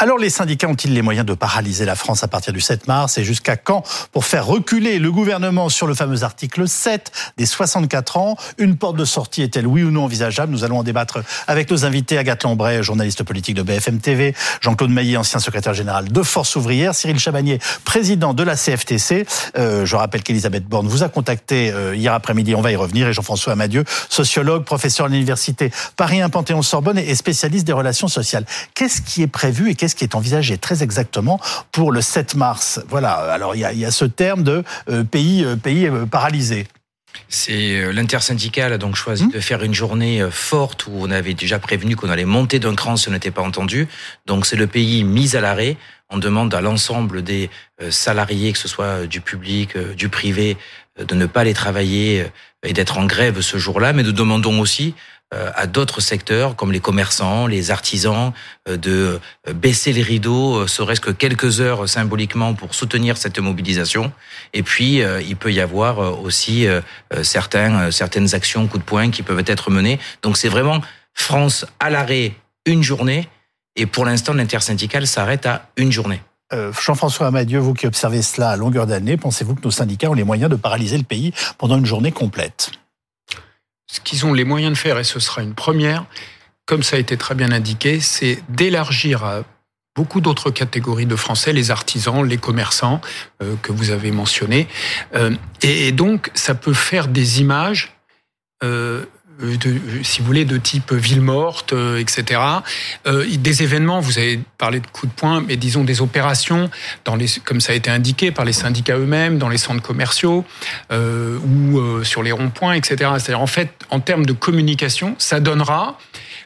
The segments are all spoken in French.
Alors les syndicats ont-ils les moyens de paralyser la France à partir du 7 mars et jusqu'à quand pour faire reculer le gouvernement sur le fameux article 7 des 64 ans? Une porte de sortie est-elle oui ou non envisageable? Nous allons en débattre avec nos invités Agathe Lambray, journaliste politique de BFM TV, Jean-Claude Maillet, ancien secrétaire général de Force ouvrière, Cyril Chabagnier, président de la CFTC. Euh, je rappelle qu'Elisabeth Borne vous a contacté euh, hier après-midi, on va y revenir, et Jean-François Amadieu, sociologue, professeur à l'université Paris 1 Panthéon-Sorbonne et spécialiste des relations sociales. Qu'est-ce qui est prévu et qu'est-ce qui est envisagé très exactement pour le 7 mars Voilà, alors il y a, ce terme de euh, pays, euh, pays euh, paralysé. C'est l'intersyndicale a donc choisi mmh. de faire une journée forte où on avait déjà prévenu qu'on allait monter d'un cran si on n'était pas entendu. Donc c'est le pays mis à l'arrêt. On demande à l'ensemble des salariés, que ce soit du public, du privé, de ne pas aller travailler et d'être en grève ce jour-là. Mais nous demandons aussi à d'autres secteurs comme les commerçants, les artisans, euh, de euh, baisser les rideaux, serait-ce que quelques heures symboliquement pour soutenir cette mobilisation. Et puis, il peut y avoir aussi certaines actions, coups de poing qui peuvent être menées. Donc c'est vraiment France à l'arrêt une journée. Et pour l'instant, l'intersyndicale s'arrête à une journée. Jean-François Amadieu, vous qui observez cela à longueur d'année, pensez-vous que nos syndicats ont les moyens de paralyser le pays pendant une journée complète? Ce qu'ils ont les moyens de faire, et ce sera une première, comme ça a été très bien indiqué, c'est d'élargir à beaucoup d'autres catégories de Français, les artisans, les commerçants euh, que vous avez mentionnés. Euh, et, donc, ça peut faire des images euh, de, si vous voulez, de type ville morte, euh, etc. Euh, des événements, vous avez parlé de coups de poing, mais disons des opérations, dans les, comme ça a été indiqué par les syndicats eux-mêmes, dans les centres commerciaux euh, ou euh, sur les ronds-points, etc. C'est-à-dire, en fait, en termes de communication, ça donnera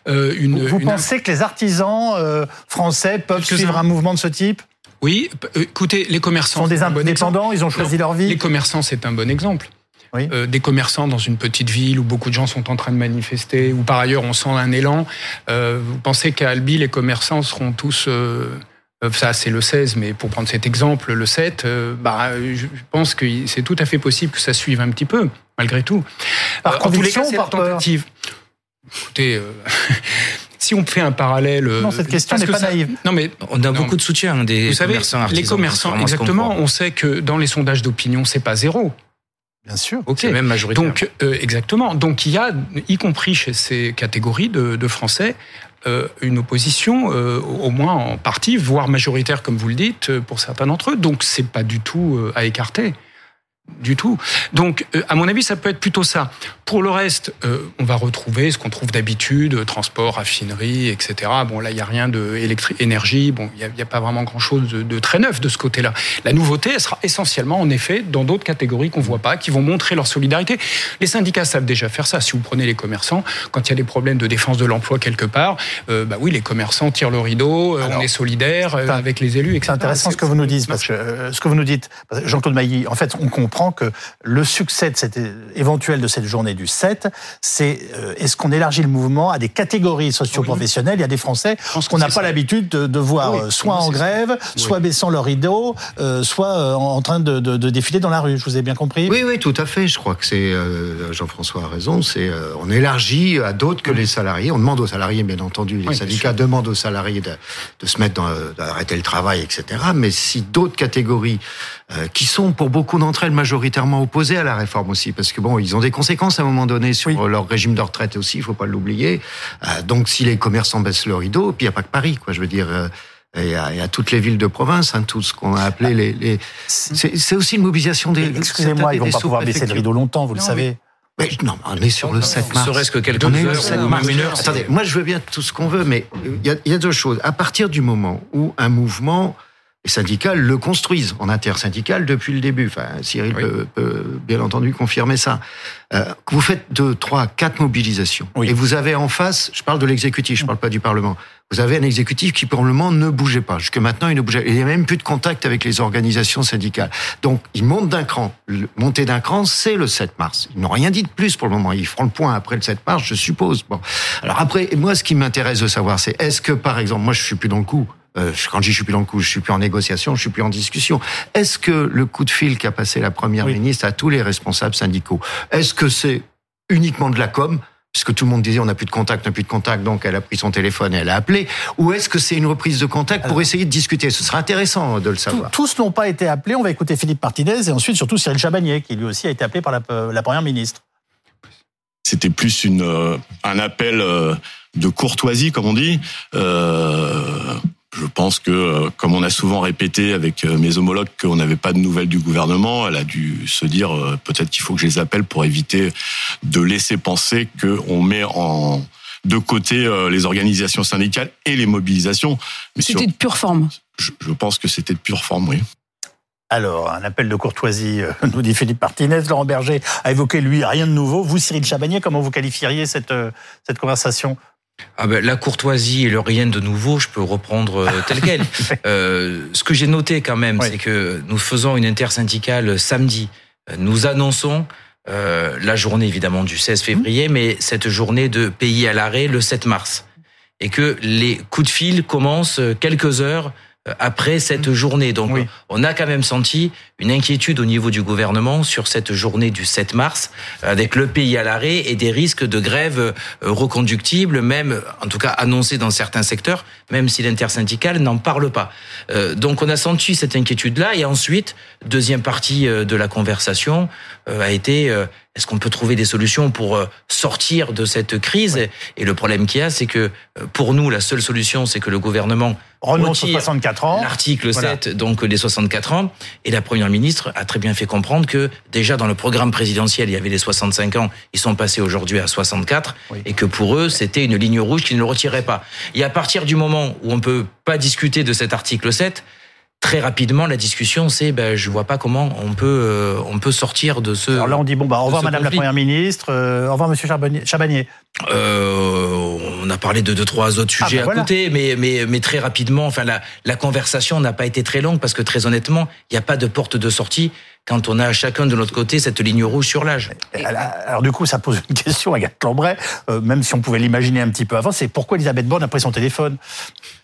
une... Vous pensez que les artisans français peuvent suivre un mouvement de ce type? Oui, écoutez, les commerçants sont des indépendants, ils ont choisi leur vie. Les commerçants, c'est un bon exemple. Euh, des commerçants dans une petite ville où beaucoup de gens sont en train de manifester, ou par ailleurs on sent un élan. Euh, vous pensez qu'à Albi, les commerçants seront tous... Euh, ça, c'est le 16, mais pour prendre cet exemple, le 7, bah, je pense que c'est tout à fait possible que ça suive un petit peu, malgré tout. Par conviction ou par tentative Écoutez, si on fait un parallèle. Non, cette question n'est pas naïve. Non, mais on a beaucoup de soutien des vous commerçants savez, Les commerçants, exactement. On sait que dans les sondages d'opinion, c'est pas zéro. Bien sûr. Ok. Même majoritaire. Donc euh, exactement. Donc il y a, y compris chez ces catégories de, de Français, euh, une opposition, euh, au moins en partie, voire majoritaire, comme vous le dites, pour certains d'entre eux. Donc c'est pas du tout à écarter du tout. Donc, euh, à mon avis, ça peut être plutôt ça. Pour le reste, euh, on va retrouver ce qu'on trouve d'habitude, transport, raffinerie, etc. Bon, là, il n'y a rien de énergie. Bon, il n'y a, pas vraiment grand-chose de, très neuf de ce côté-là. La nouveauté, elle sera essentiellement, en effet, dans d'autres catégories qu'on voit pas, qui vont montrer leur solidarité. Les syndicats savent déjà faire ça. Si vous prenez les commerçants, quand il y a des problèmes de défense de l'emploi quelque part, euh, bah oui, les commerçants tirent le rideau, on est solidaire avec les élus, etc. C'est intéressant ce que vous nous dites, parce que ce que vous nous dites, Jean-Claude Mailly, en fait, on comprend que le succès de cette, éventuel de cette journée du 7, c'est euh, est-ce qu'on élargit le mouvement à des catégories socio-professionnelles? Il y a des Français qu'on n'a pas l'habitude de, voir euh, soit en grève, soit baissant leur rideau, euh, soit en train de, défiler dans la rue. Je vous ai bien compris? Oui, oui, tout à fait. Je crois que c'est Jean-François a raison. C'est on élargit à d'autres que les salariés. On demande aux salariés, bien entendu. Les syndicats demandent aux salariés de, de se mettre d'arrêter le travail, etc. Mais si d'autres catégories qui sont pour beaucoup d'entre elles majoritairement opposés à la réforme aussi, parce que bon, ils ont des conséquences à un moment donné sur leur régime de retraite aussi, il faut pas l'oublier. Euh, donc si les commerçants baissent le rideau, puis il n'y a pas que Paris, quoi, je veux dire. Euh, il y, a, toutes les villes de province, hein, tout ce qu'on a appelé les. les... C'est aussi une mobilisation des. Excusez-moi, ils vont pas pouvoir baisser le rideau longtemps, vous le savez. Mais non, on est sur le 7 mars. Serait-ce que quelques heures ou une heure Attendez, moi je veux bien tout ce qu'on veut, mais il y, a, il y a deux choses. À partir du moment où un mouvement les syndicats le construisent en intersyndical depuis le début. Enfin, Cyril peut, bien entendu confirmer ça. Euh, vous faites deux, trois, quatre mobilisations et vous avez en face, je parle de l'exécutif, je parle pas du Parlement. Vous avez un exécutif qui pour le moment ne bougeait pas. Jusque maintenant, il ne bougeait. Il n'y a même plus de contact avec les organisations syndicales. Donc, ils montent d'un cran. Monter d'un cran, c'est le 7 mars. Ils n'ont rien dit de plus pour le moment. Ils feront le point après le 7 mars, je suppose. Bon. Alors après, moi, ce qui m'intéresse de savoir, c'est est-ce que, par exemple, moi, je suis plus dans le coup. Euh, quand je dis je suis plus dans le coup, je suis plus en négociation, je suis plus en discussion. Est-ce que le coup de fil qu'a passé la première ministre à tous les responsables syndicaux, est-ce que c'est uniquement de la com puisque tout le monde disait on n'a plus de contact, on n'a plus de contact, donc elle a pris son téléphone et elle a appelé, ou est-ce que c'est une reprise de contact pour essayer de discuter? Ce sera intéressant de le savoir. Tous n'ont pas été appelés. On va écouter Philippe Martinez et ensuite surtout Cyril Chabagnier, qui lui aussi a été appelé par la, première ministre. C'était plus une, euh, un appel euh, de courtoisie, comme on dit. Euh, je pense que, euh, comme on a souvent répété avec euh, mes homologues qu'on n'avait pas de nouvelles du gouvernement, elle a dû se dire euh, peut-être qu'il faut que je les appelle pour éviter de laisser penser qu'on met en de côté les organisations syndicales et les mobilisations. C'était de pure forme. Je, pense que c'était de pure forme, oui. Alors, un appel de courtoisie, nous dit Philippe Martinez. Laurent Berger a évoqué, lui, rien de nouveau. Vous, Cyril Chabagnier, comment vous qualifieriez cette, cette conversation? Ah ben, la courtoisie et le rien de nouveau, je peux reprendre euh, tel quel. Euh, ce que j'ai noté quand même, c'est que nous faisons une intersyndicale samedi. Nous annonçons euh, la journée évidemment du 16 février, mmh. mais cette journée de pays à l'arrêt le 7 mars. Et que les coups de fil commencent quelques heures euh, après cette mmh. journée. Donc on a quand même senti une inquiétude au niveau du gouvernement sur cette journée du 7 mars, avec le pays à l'arrêt et des risques de grève euh, reconductibles, même en tout cas annoncés dans certains secteurs, même si l'intersyndicale n'en parle pas. Euh, donc on a senti cette inquiétude-là et ensuite, deuxième partie de la conversation a été est-ce qu'on peut trouver des solutions pour sortir de cette crise Et le problème qu'il y a, c'est que pour nous, la seule solution, c'est que le gouvernement renonce aux 64 ans. L'article 7, donc les 64 ans. Et la première ministre a très bien fait comprendre que déjà dans le programme présidentiel, il y avait les 65 ans. Ils sont passés aujourd'hui à 64 et que pour eux, c'était une ligne rouge qu'ils ne le pas. Et à partir du moment où on peut pas discuter de cet article 7, très rapidement, la discussion, c'est, ben, je vois pas comment on peut, euh, on peut sortir de ce. Alors là, on dit bon, bah, au revoir, Madame la Première ministre, euh, au revoir, Monsieur Chabanier. Euh, on a parlé de deux trois autres ah, sujets bah, à côté, mais, mais mais très rapidement. Enfin, la, la conversation n'a pas été très longue parce que très honnêtement, il n'y a pas de porte de sortie quand on a chacun de notre côté cette ligne rouge sur l'âge. Alors du coup, ça pose une question à Gat Lambray, même si on pouvait l'imaginer un petit peu avant, c'est pourquoi Elisabeth Borne a pris son téléphone?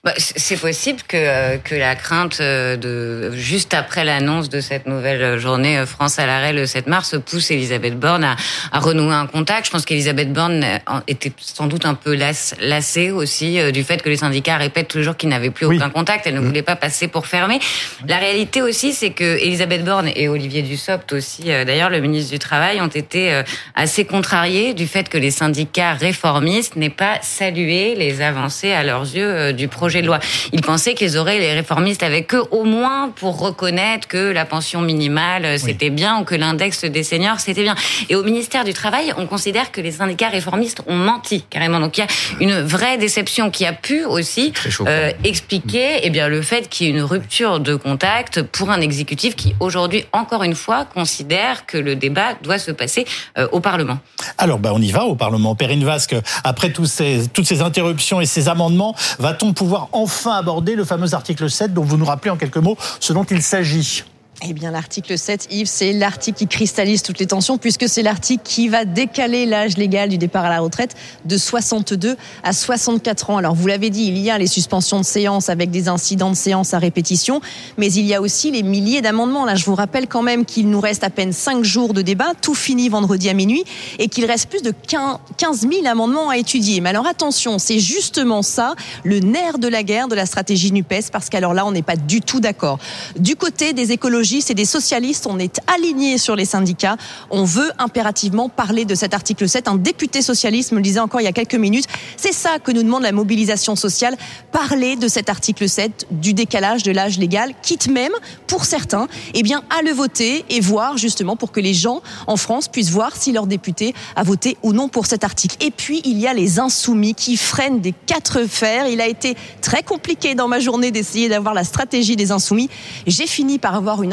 Bah, C'est possible que, que la crainte de juste après l'annonce de cette nouvelle journée France à l'arrêt le 7 mars pousse Elisabeth Borne à, à renouer un contact. Je pense qu'Elisabeth Borne était sans doute un peu lassée aussi euh, du fait que les syndicats répètent toujours qu'ils n'avaient plus aucun contact. Elle ne mmh. voulait pas passer pour fermer. La réalité aussi, c'est que Elisabeth Borne et Olivier Dussopt aussi, euh, d'ailleurs le ministre du Travail, ont été euh, assez contrariés du fait que les syndicats réformistes n'aient pas salué les avancées à leurs yeux du projet de loi. Ils pensaient qu'ils auraient les réformistes avec eux au moins pour reconnaître que la pension minimale c'était bien ou que l'index des seniors c'était bien. Et au ministère du Travail, on considère que les syndicats réformistes ont menti carrément. Donc il y a une vraie déception qui a pu aussi euh, expliquer eh bien le fait qu'il y ait une rupture de contact pour un exécutif qui aujourd'hui encore une fois considère que le débat doit se passer euh, au Parlement. Alors ben on y va au Parlement. Perrine Vasque, après ces, toutes ces interruptions et ces amendements, va-t-on pouvoir enfin aborder le fameux article 7 dont vous nous rappelez en quelques mots ce dont il s'agit? Eh bien, l'article 7, Yves, c'est l'article qui cristallise toutes les tensions, puisque c'est l'article qui va décaler l'âge légal du départ à la retraite de 62 à 64 ans. Alors, vous l'avez dit, il y a les suspensions de séance avec des incidents de séance à répétition, mais il y a aussi les milliers d'amendements. Là, je vous rappelle quand même qu'il nous reste à peine 5 jours de débat, tout fini vendredi à minuit, et qu'il reste plus de 15 000 amendements à étudier. Mais alors, attention, c'est justement ça, le nerf de la guerre de la stratégie NUPES, parce qu'alors là, on n'est pas du tout d'accord. Du côté des écologistes, c'est des socialistes. On est alignés sur les syndicats. On veut impérativement parler de cet article 7. Un député socialiste me le disait encore il y a quelques minutes. C'est ça que nous demande la mobilisation sociale. Parler de cet article 7, du décalage de l'âge légal, quitte même, pour certains, eh bien, à le voter et voir justement pour que les gens en France puissent voir si leur député a voté ou non pour cet article. Et puis, il y a les insoumis qui freinent des quatre fers. Il a été très compliqué dans ma journée d'essayer d'avoir la stratégie des insoumis. J'ai fini par avoir une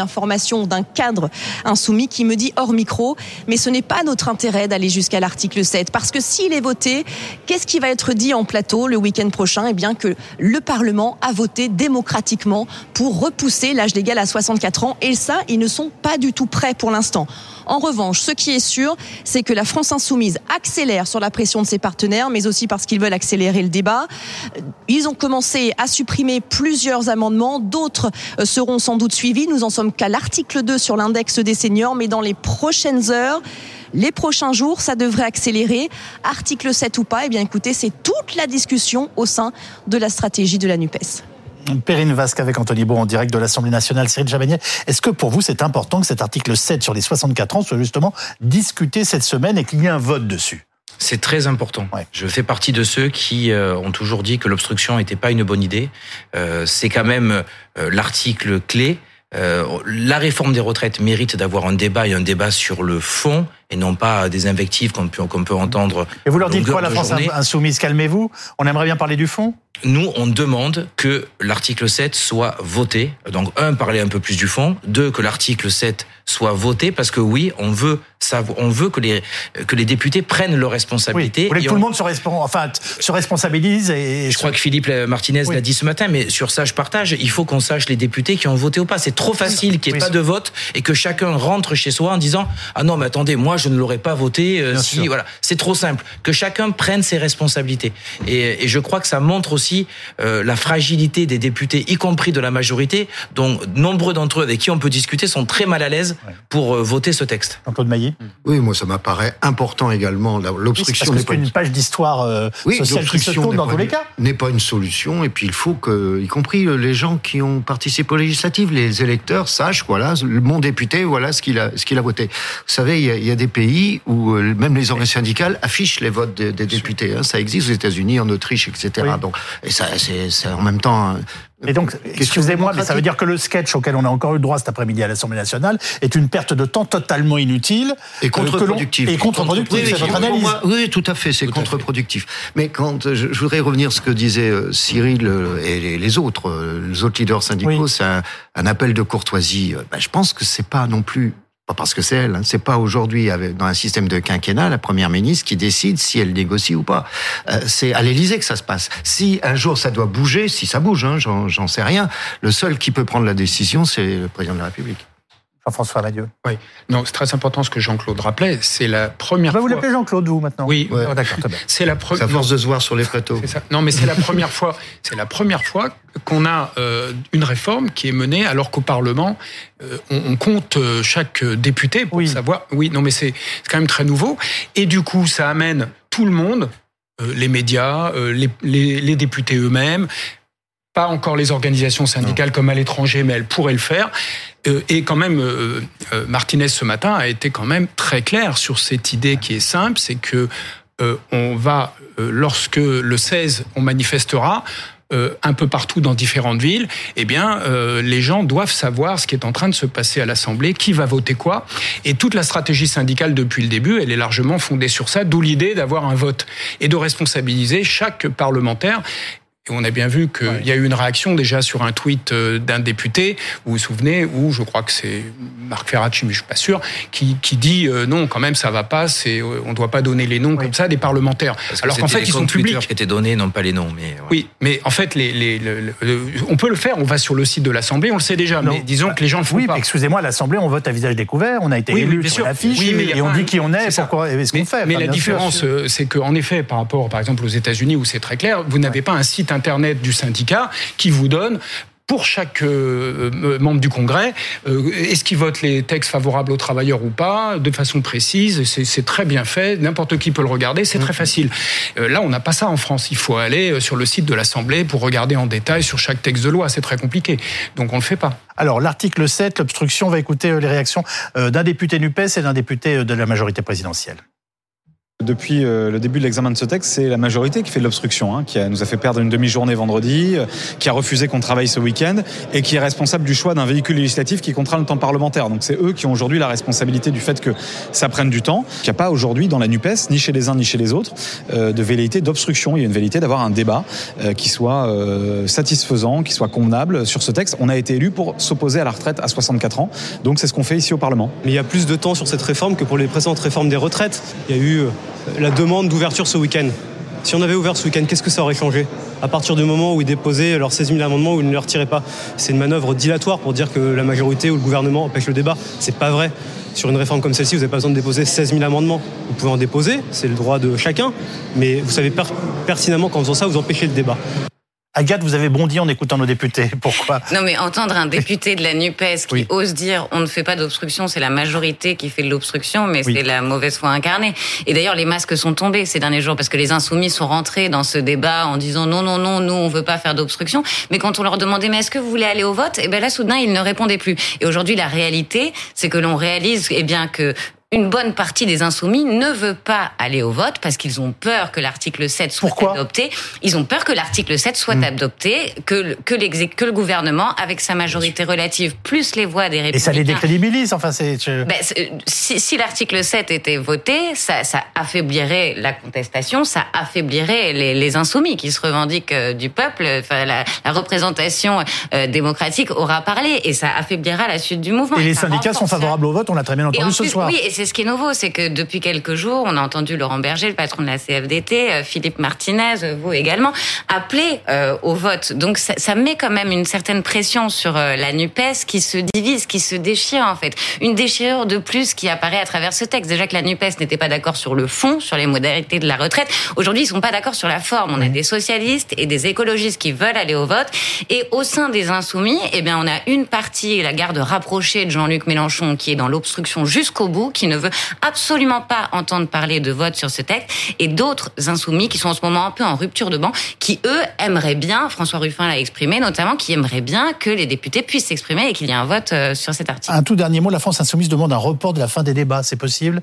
d'un cadre insoumis qui me dit hors micro, mais ce n'est pas notre intérêt d'aller jusqu'à l'article 7, parce que s'il est voté, qu'est-ce qui va être dit en plateau le week-end prochain? Eh bien que le Parlement a voté démocratiquement pour repousser l'âge légal à 64 ans, et ça, ils ne sont pas du tout prêts pour l'instant. En revanche, ce qui est sûr, c'est que la France insoumise accélère sur la pression de ses partenaires, mais aussi parce qu'ils veulent accélérer le débat. Ils ont commencé à supprimer plusieurs amendements, d'autres euh, seront sans doute suivis. Nous en sommes qu'à l'article 2 sur l'index des seniors, mais dans les prochaines heures, Les prochains jours, ça devrait accélérer. Article 7 ou pas, eh bien écoutez, c'est toute la discussion au sein de la stratégie de la NUPES. Perrine Vasque avec Anthony Beau en direct de l'Assemblée nationale. Cyril Jabanier, est-ce que pour vous c'est important que cet article 7 sur les 64 ans soit justement discuté cette semaine et qu'il y ait un vote dessus? C'est très important. Je fais partie de ceux qui euh, ont toujours dit que l'obstruction n'était pas une bonne idée. Euh, c'est quand même euh, l'article clé. la réforme des retraites mérite d'avoir un débat et un débat sur le fond et non pas des invectives qu'on peut, qu'on peut entendre. Et vous leur dites quoi, la France insoumise? Calmez-vous. On aimerait bien parler du fond nous, on demande que l'article 7 soit voté. Donc, un, parler un peu plus du fond. Deux, que l'article 7 soit voté parce que oui, on veut on veut que les que les députés prennent leurs responsabilités. vous voulez que tout le monde se, enfin, se responsabilise et je crois que Philippe Martinez l'a dit ce matin, mais sur ça je partage. Il faut qu'on sache les députés qui ont voté ou pas. C'est trop facile qu'il n'y ait pas de vote et que chacun rentre chez soi en disant ah non mais attendez moi je ne l'aurais pas voté euh, si voilà c'est trop simple. Que chacun prenne ses responsabilités et, et je crois que ça montre aussi euh, la fragilité des députés, y compris de la majorité, dont nombreux d'entre eux avec qui on peut discuter sont très mal à l'aise pour euh, voter ce texte. Jean-Claude Maillet? Oui, moi ça m'apparaît important également. L'obstruction n'est pas une page d'histoire euh, sociale qui se tourne dans tous les cas. N'est pas une solution. Et puis il faut que, y compris les gens qui ont participé aux législatives, les électeurs sachent, voilà, mon député, voilà ce qu'il a, ce qu'il a voté. Vous savez, il y, a, des pays où même les organisations syndicales affichent les votes des, députés. Hein. Ça existe aux États-Unis, en Autriche, etc. Donc, et ça, c'est en même temps. Et donc, excusez-moi, mais ça veut dire que le sketch auquel on a encore eu droit cet après-midi à l'Assemblée nationale est une perte de temps totalement inutile et contre-productive. Et contre-productive, c'est votre analyse. oui, tout à fait, c'est contre-productif. Mais quand je, voudrais revenir sur ce que disait euh, Cyril euh, et les autres, euh, les autres leaders syndicaux, c'est un, appel de courtoisie. Ben, je pense que c'est pas non plus pas parce que c'est elle, hein. c'est pas aujourd'hui dans un système de quinquennat la première ministre qui décide si elle négocie ou pas. Euh, c'est à l'Élysée que ça se passe. Si un jour ça doit bouger, si ça bouge, hein, j'en sais rien, le seul qui peut prendre la décision, c'est le président de la République. Jean-François Madieu. Oui, non, c'est très important ce que Jean-Claude rappelait. C'est la première fois. Vous l'appelez Jean-Claude, vous, maintenant Oui, ouais. oh, d'accord, C'est la première. force de se voir sur les plateaux. Ça. Non, mais c'est la première fois. C'est la première fois qu'on a euh, une réforme qui est menée alors qu'au Parlement, euh, on, on, compte euh, chaque député pour savoir. Oui, non, mais c'est quand même très nouveau. Et du coup, ça amène tout le monde, euh, les médias, les, les, les députés eux-mêmes, pas encore les organisations syndicales comme à l'étranger, mais elles pourraient le faire. Euh, et quand même, euh, euh, Martinez ce matin a été quand même très clair sur cette idée qui est simple, c'est que on va, lorsque le 16 on manifestera, un peu partout dans différentes villes, eh bien, les gens doivent savoir ce qui est en train de se passer à l'Assemblée, qui va voter quoi. Et toute la stratégie syndicale depuis le début, elle est largement fondée sur ça, d'où l'idée d'avoir un vote et de responsabiliser chaque parlementaire. Et on a bien vu qu'il y a eu une réaction déjà sur un tweet euh, d'un député, vous vous souvenez, où je crois que c'est Marc Ferracci, mais je suis pas sûr, qui, qui dit euh, non, quand même, ça va pas, c'est, euh, on doit pas donner les noms comme ça des parlementaires. Alors qu'en fait, ils sont publics. qui étaient donnés, non pas les noms, mais. Oui, mais en fait, les, les, on peut le faire. On va sur le site de l'Assemblée, on le sait déjà. Mais disons que les gens le font oui, pas. excusez-moi, l'Assemblée, on vote à visage découvert. On a été élu sur l'affiche et on dit qui on est, pourquoi, ce qu'on fait. Mais la différence, c'est qu'en effet, par rapport, par exemple, aux États-Unis où c'est très clair, vous n'avez pas un site internet du syndicat qui vous donne pour chaque euh, euh, membre du Congrès, euh, est-ce qu'il vote les textes favorables aux travailleurs ou pas, de façon précise, c'est très bien fait, n'importe qui peut le regarder, c'est très mm-hmm. facile. là, on n'a pas ça en France, il faut aller sur le site de l'Assemblée pour regarder en détail sur chaque texte de loi, c'est très compliqué, donc on ne le fait pas. Alors, l'article 7, l'obstruction, va écouter les réactions d'un député NUPES et d'un député de la majorité présidentielle. Depuis euh, le début de l'examen de ce texte, c'est la majorité qui fait de l'obstruction, hein, qui nous a fait perdre une demi-journée vendredi, euh, qui a refusé qu'on travaille ce week-end et qui est responsable du choix d'un véhicule législatif qui contraint le temps parlementaire. Donc c'est eux qui ont aujourd'hui la responsabilité du fait que ça prenne du temps. Il n'y a pas aujourd'hui dans la NUPES, ni chez les uns ni chez les autres, euh, de velléité d'obstruction. Il y a une velléité d'avoir un débat qui soit satisfaisant, qui soit convenable sur ce texte. On a été élu pour s'opposer à la retraite à 64 ans. Donc c'est ce qu'on fait ici au Parlement. Mais il y a plus de temps sur cette réforme que pour les précédentes réformes des retraites. Il y a eu la demande d'ouverture ce week-end. Si on avait ouvert ce week-end, qu'est-ce que ça aurait changé À partir du moment où ils déposaient leurs 16 000 amendements ou ils ne les retiraient pas. C'est une manœuvre dilatoire pour dire que la majorité ou le gouvernement empêche le débat. C'est pas vrai. Sur une réforme comme celle-ci, vous n'avez pas besoin de déposer 16 000 amendements. Vous pouvez en déposer, c'est le droit de chacun, mais vous savez pertinemment qu'en faisant ça, vous empêchez le débat. Agathe, vous avez bondi en écoutant nos députés. Pourquoi? Non, mais entendre un député de la NUPES qui ose dire on ne fait pas d'obstruction, c'est la majorité qui fait de l'obstruction, mais c'est la mauvaise foi incarnée. Et d'ailleurs, les masques sont tombés ces derniers jours parce que les insoumis sont rentrés dans ce débat en disant non, non, non, nous, on veut pas faire d'obstruction. Mais quand on leur demandait mais est-ce que vous voulez aller au vote? Et eh ben là, soudain, ils ne répondaient plus. Et aujourd'hui, la réalité, c'est que l'on réalise eh bien que une bonne partie des insoumis ne veut pas aller au vote parce qu'ils ont peur que l'article 7 soit adopté. Ils ont peur que l'article 7 soit hmm. adopté, que, que, que le gouvernement, avec sa majorité relative, plus les voix des républicains... Et ça les décrédibilise, enfin c'est... Ben, si, si l'article 7 était voté, ça, ça, affaiblirait la contestation, ça affaiblirait les, les insoumis qui se revendiquent euh, du peuple, enfin, la, la représentation euh, démocratique aura parlé et ça affaiblira la suite du mouvement. Et, les syndicats sont favorables au vote, on l'a très bien entendu ce soir. Oui, et ce qui est nouveau, c'est que depuis quelques jours, on a entendu Laurent Berger, le patron de la CFDT, euh, Philippe Martinez, euh, vous également, appeler euh, au vote. Donc ça, met quand même une certaine pression sur la NUPES qui se divise, qui se déchire en fait. Une déchirure de plus qui apparaît à travers ce texte. Déjà que la NUPES n'était pas d'accord sur le fond, sur les modalités de la retraite. Aujourd'hui, ils sont pas d'accord sur la forme. On a des socialistes et des écologistes qui veulent aller au vote. Et au sein des insoumis, eh bien, on a une partie, la garde rapprochée de Jean-Luc Mélenchon, qui est dans l'obstruction jusqu'au bout, ne veut absolument pas entendre parler de vote sur ce texte, et d'autres insoumis qui sont en ce moment un peu en rupture de banc, qui eux aimeraient bien, François Ruffin l'a exprimé notamment, qui aimeraient bien que les députés puissent s'exprimer et qu'il y ait un vote euh, sur cet article. Un tout dernier mot, la France insoumise demande un report de la fin des débats, c'est possible?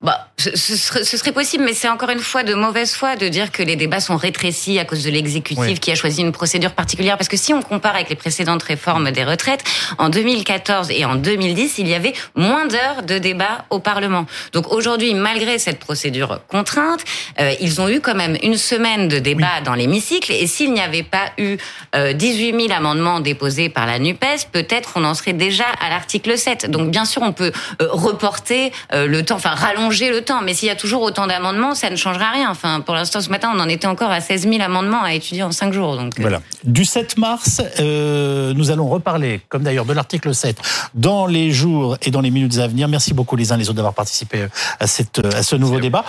Bah, ce, serait, ce, serait, possible, mais c'est encore une fois de mauvaise foi de dire que les débats sont rétrécis à cause de l'exécutif qui a choisi une procédure particulière. Parce que si on compare avec les précédentes réformes des retraites, en 2014 et en 2010, il y avait moins d'heures de débat au Parlement. Donc aujourd'hui, malgré cette procédure contrainte, euh, ils ont eu quand même une semaine de débat dans l'hémicycle. Et s'il n'y avait pas eu euh, 18 000 amendements déposés par la NUPES, peut-être on en serait déjà à l'article 7. Donc bien sûr, on peut euh, reporter euh, le temps, enfin rallonger le temps. Mais s'il y a toujours autant d'amendements, ça ne changera rien. Enfin, pour l'instant, ce matin, on en était encore à 16 000 amendements à étudier en 5 jours. Donc, euh. voilà. Du 7 mars, euh, nous allons reparler, comme d'ailleurs de l'article 7, dans les jours et dans les minutes à venir. Merci beaucoup les uns les autres d'avoir participé à, cette, à ce nouveau débat.